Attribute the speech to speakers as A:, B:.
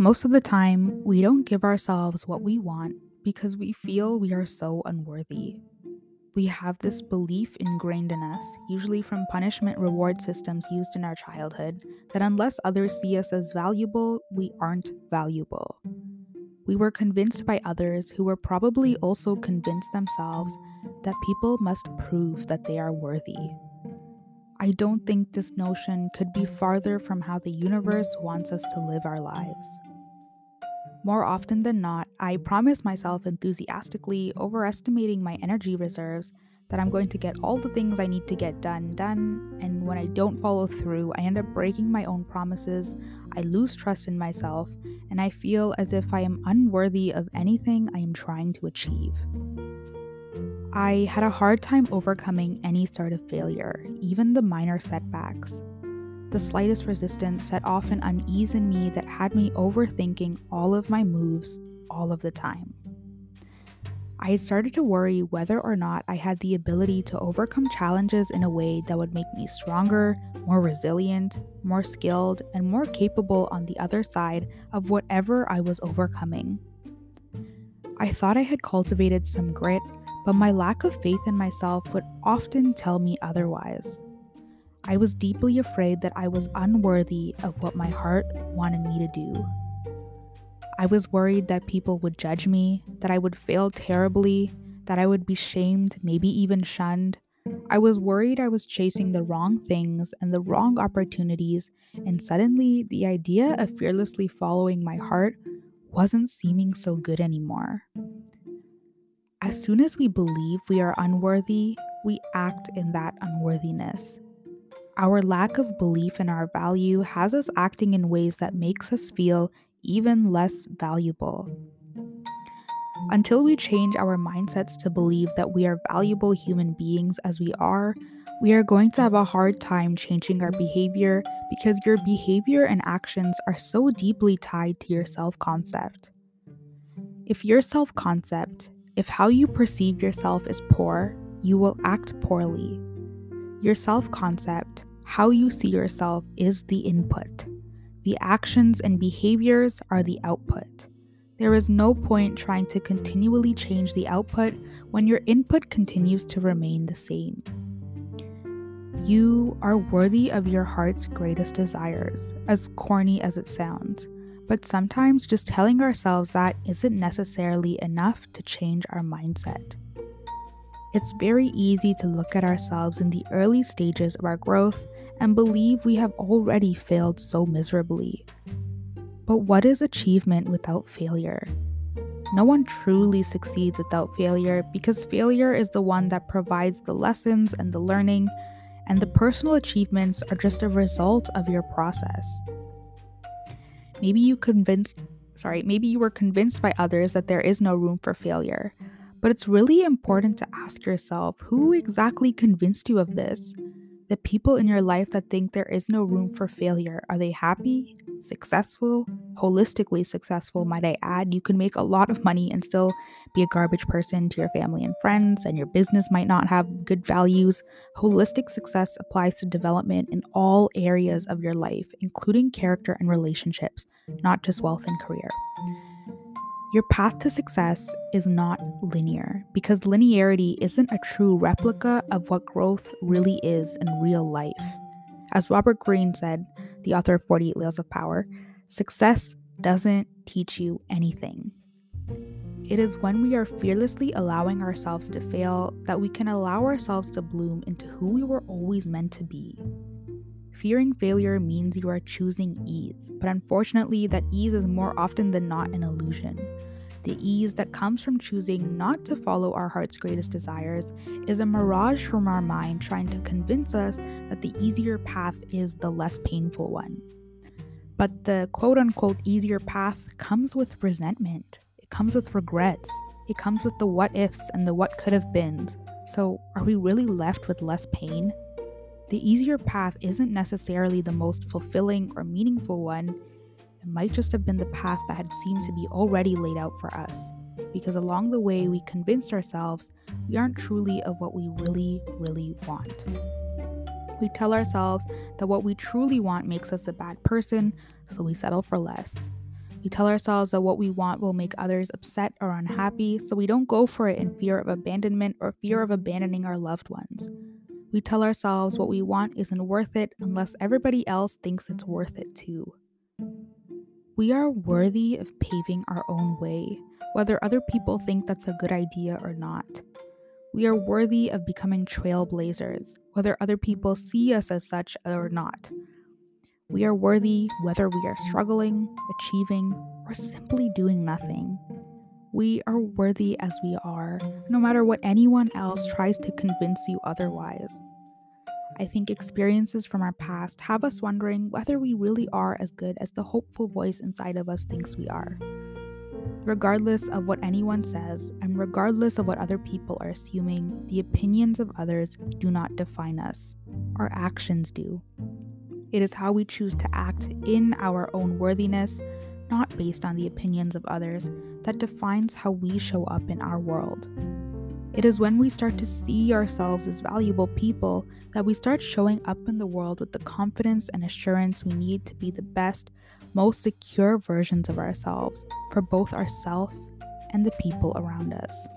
A: Most of the time, we don't give ourselves what we want because we feel we are so unworthy. We have this belief ingrained in us, usually from punishment reward systems used in our childhood, that unless others see us as valuable, we aren't valuable. We were convinced by others who were probably also convinced themselves that people must prove that they are worthy. I don't think this notion could be farther from how the universe wants us to live our lives. More often than not, I promise myself enthusiastically, overestimating my energy reserves, that I'm going to get all the things I need to get done done, and when I don't follow through, I end up breaking my own promises, I lose trust in myself, and I feel as if I am unworthy of anything I am trying to achieve. I had a hard time overcoming any sort of failure, even the minor setbacks. The slightest resistance set off an unease in me that had me overthinking all of my moves all of the time. I had started to worry whether or not I had the ability to overcome challenges in a way that would make me stronger, more resilient, more skilled, and more capable on the other side of whatever I was overcoming. I thought I had cultivated some grit, but my lack of faith in myself would often tell me otherwise. I was deeply afraid that I was unworthy of what my heart wanted me to do. I was worried that people would judge me, that I would fail terribly, that I would be shamed, maybe even shunned. I was worried I was chasing the wrong things and the wrong opportunities, and suddenly the idea of fearlessly following my heart wasn't seeming so good anymore. As soon as we believe we are unworthy, we act in that unworthiness. Our lack of belief in our value has us acting in ways that makes us feel even less valuable. Until we change our mindsets to believe that we are valuable human beings as we are, we are going to have a hard time changing our behavior because your behavior and actions are so deeply tied to your self concept. If your self concept, if how you perceive yourself is poor, you will act poorly. Your self concept, how you see yourself is the input. The actions and behaviors are the output. There is no point trying to continually change the output when your input continues to remain the same. You are worthy of your heart's greatest desires, as corny as it sounds, but sometimes just telling ourselves that isn't necessarily enough to change our mindset. It's very easy to look at ourselves in the early stages of our growth and believe we have already failed so miserably. But what is achievement without failure? No one truly succeeds without failure because failure is the one that provides the lessons and the learning, and the personal achievements are just a result of your process. Maybe you convinced sorry, maybe you were convinced by others that there is no room for failure. But it's really important to ask yourself who exactly convinced you of this? The people in your life that think there is no room for failure, are they happy, successful, holistically successful, might I add? You can make a lot of money and still be a garbage person to your family and friends, and your business might not have good values. Holistic success applies to development in all areas of your life, including character and relationships, not just wealth and career. Your path to success is not linear because linearity isn't a true replica of what growth really is in real life. As Robert Greene said, the author of 48 Laws of Power, success doesn't teach you anything. It is when we are fearlessly allowing ourselves to fail that we can allow ourselves to bloom into who we were always meant to be. Fearing failure means you are choosing ease, but unfortunately, that ease is more often than not an illusion. The ease that comes from choosing not to follow our heart's greatest desires is a mirage from our mind trying to convince us that the easier path is the less painful one. But the quote unquote easier path comes with resentment, it comes with regrets, it comes with the what ifs and the what could have beens. So, are we really left with less pain? The easier path isn't necessarily the most fulfilling or meaningful one. It might just have been the path that had seemed to be already laid out for us, because along the way we convinced ourselves we aren't truly of what we really, really want. We tell ourselves that what we truly want makes us a bad person, so we settle for less. We tell ourselves that what we want will make others upset or unhappy, so we don't go for it in fear of abandonment or fear of abandoning our loved ones. We tell ourselves what we want isn't worth it unless everybody else thinks it's worth it too. We are worthy of paving our own way, whether other people think that's a good idea or not. We are worthy of becoming trailblazers, whether other people see us as such or not. We are worthy whether we are struggling, achieving, or simply doing nothing. We are worthy as we are, no matter what anyone else tries to convince you otherwise. I think experiences from our past have us wondering whether we really are as good as the hopeful voice inside of us thinks we are. Regardless of what anyone says, and regardless of what other people are assuming, the opinions of others do not define us. Our actions do. It is how we choose to act in our own worthiness, not based on the opinions of others, that defines how we show up in our world. It is when we start to see ourselves as valuable people that we start showing up in the world with the confidence and assurance we need to be the best, most secure versions of ourselves for both ourselves and the people around us.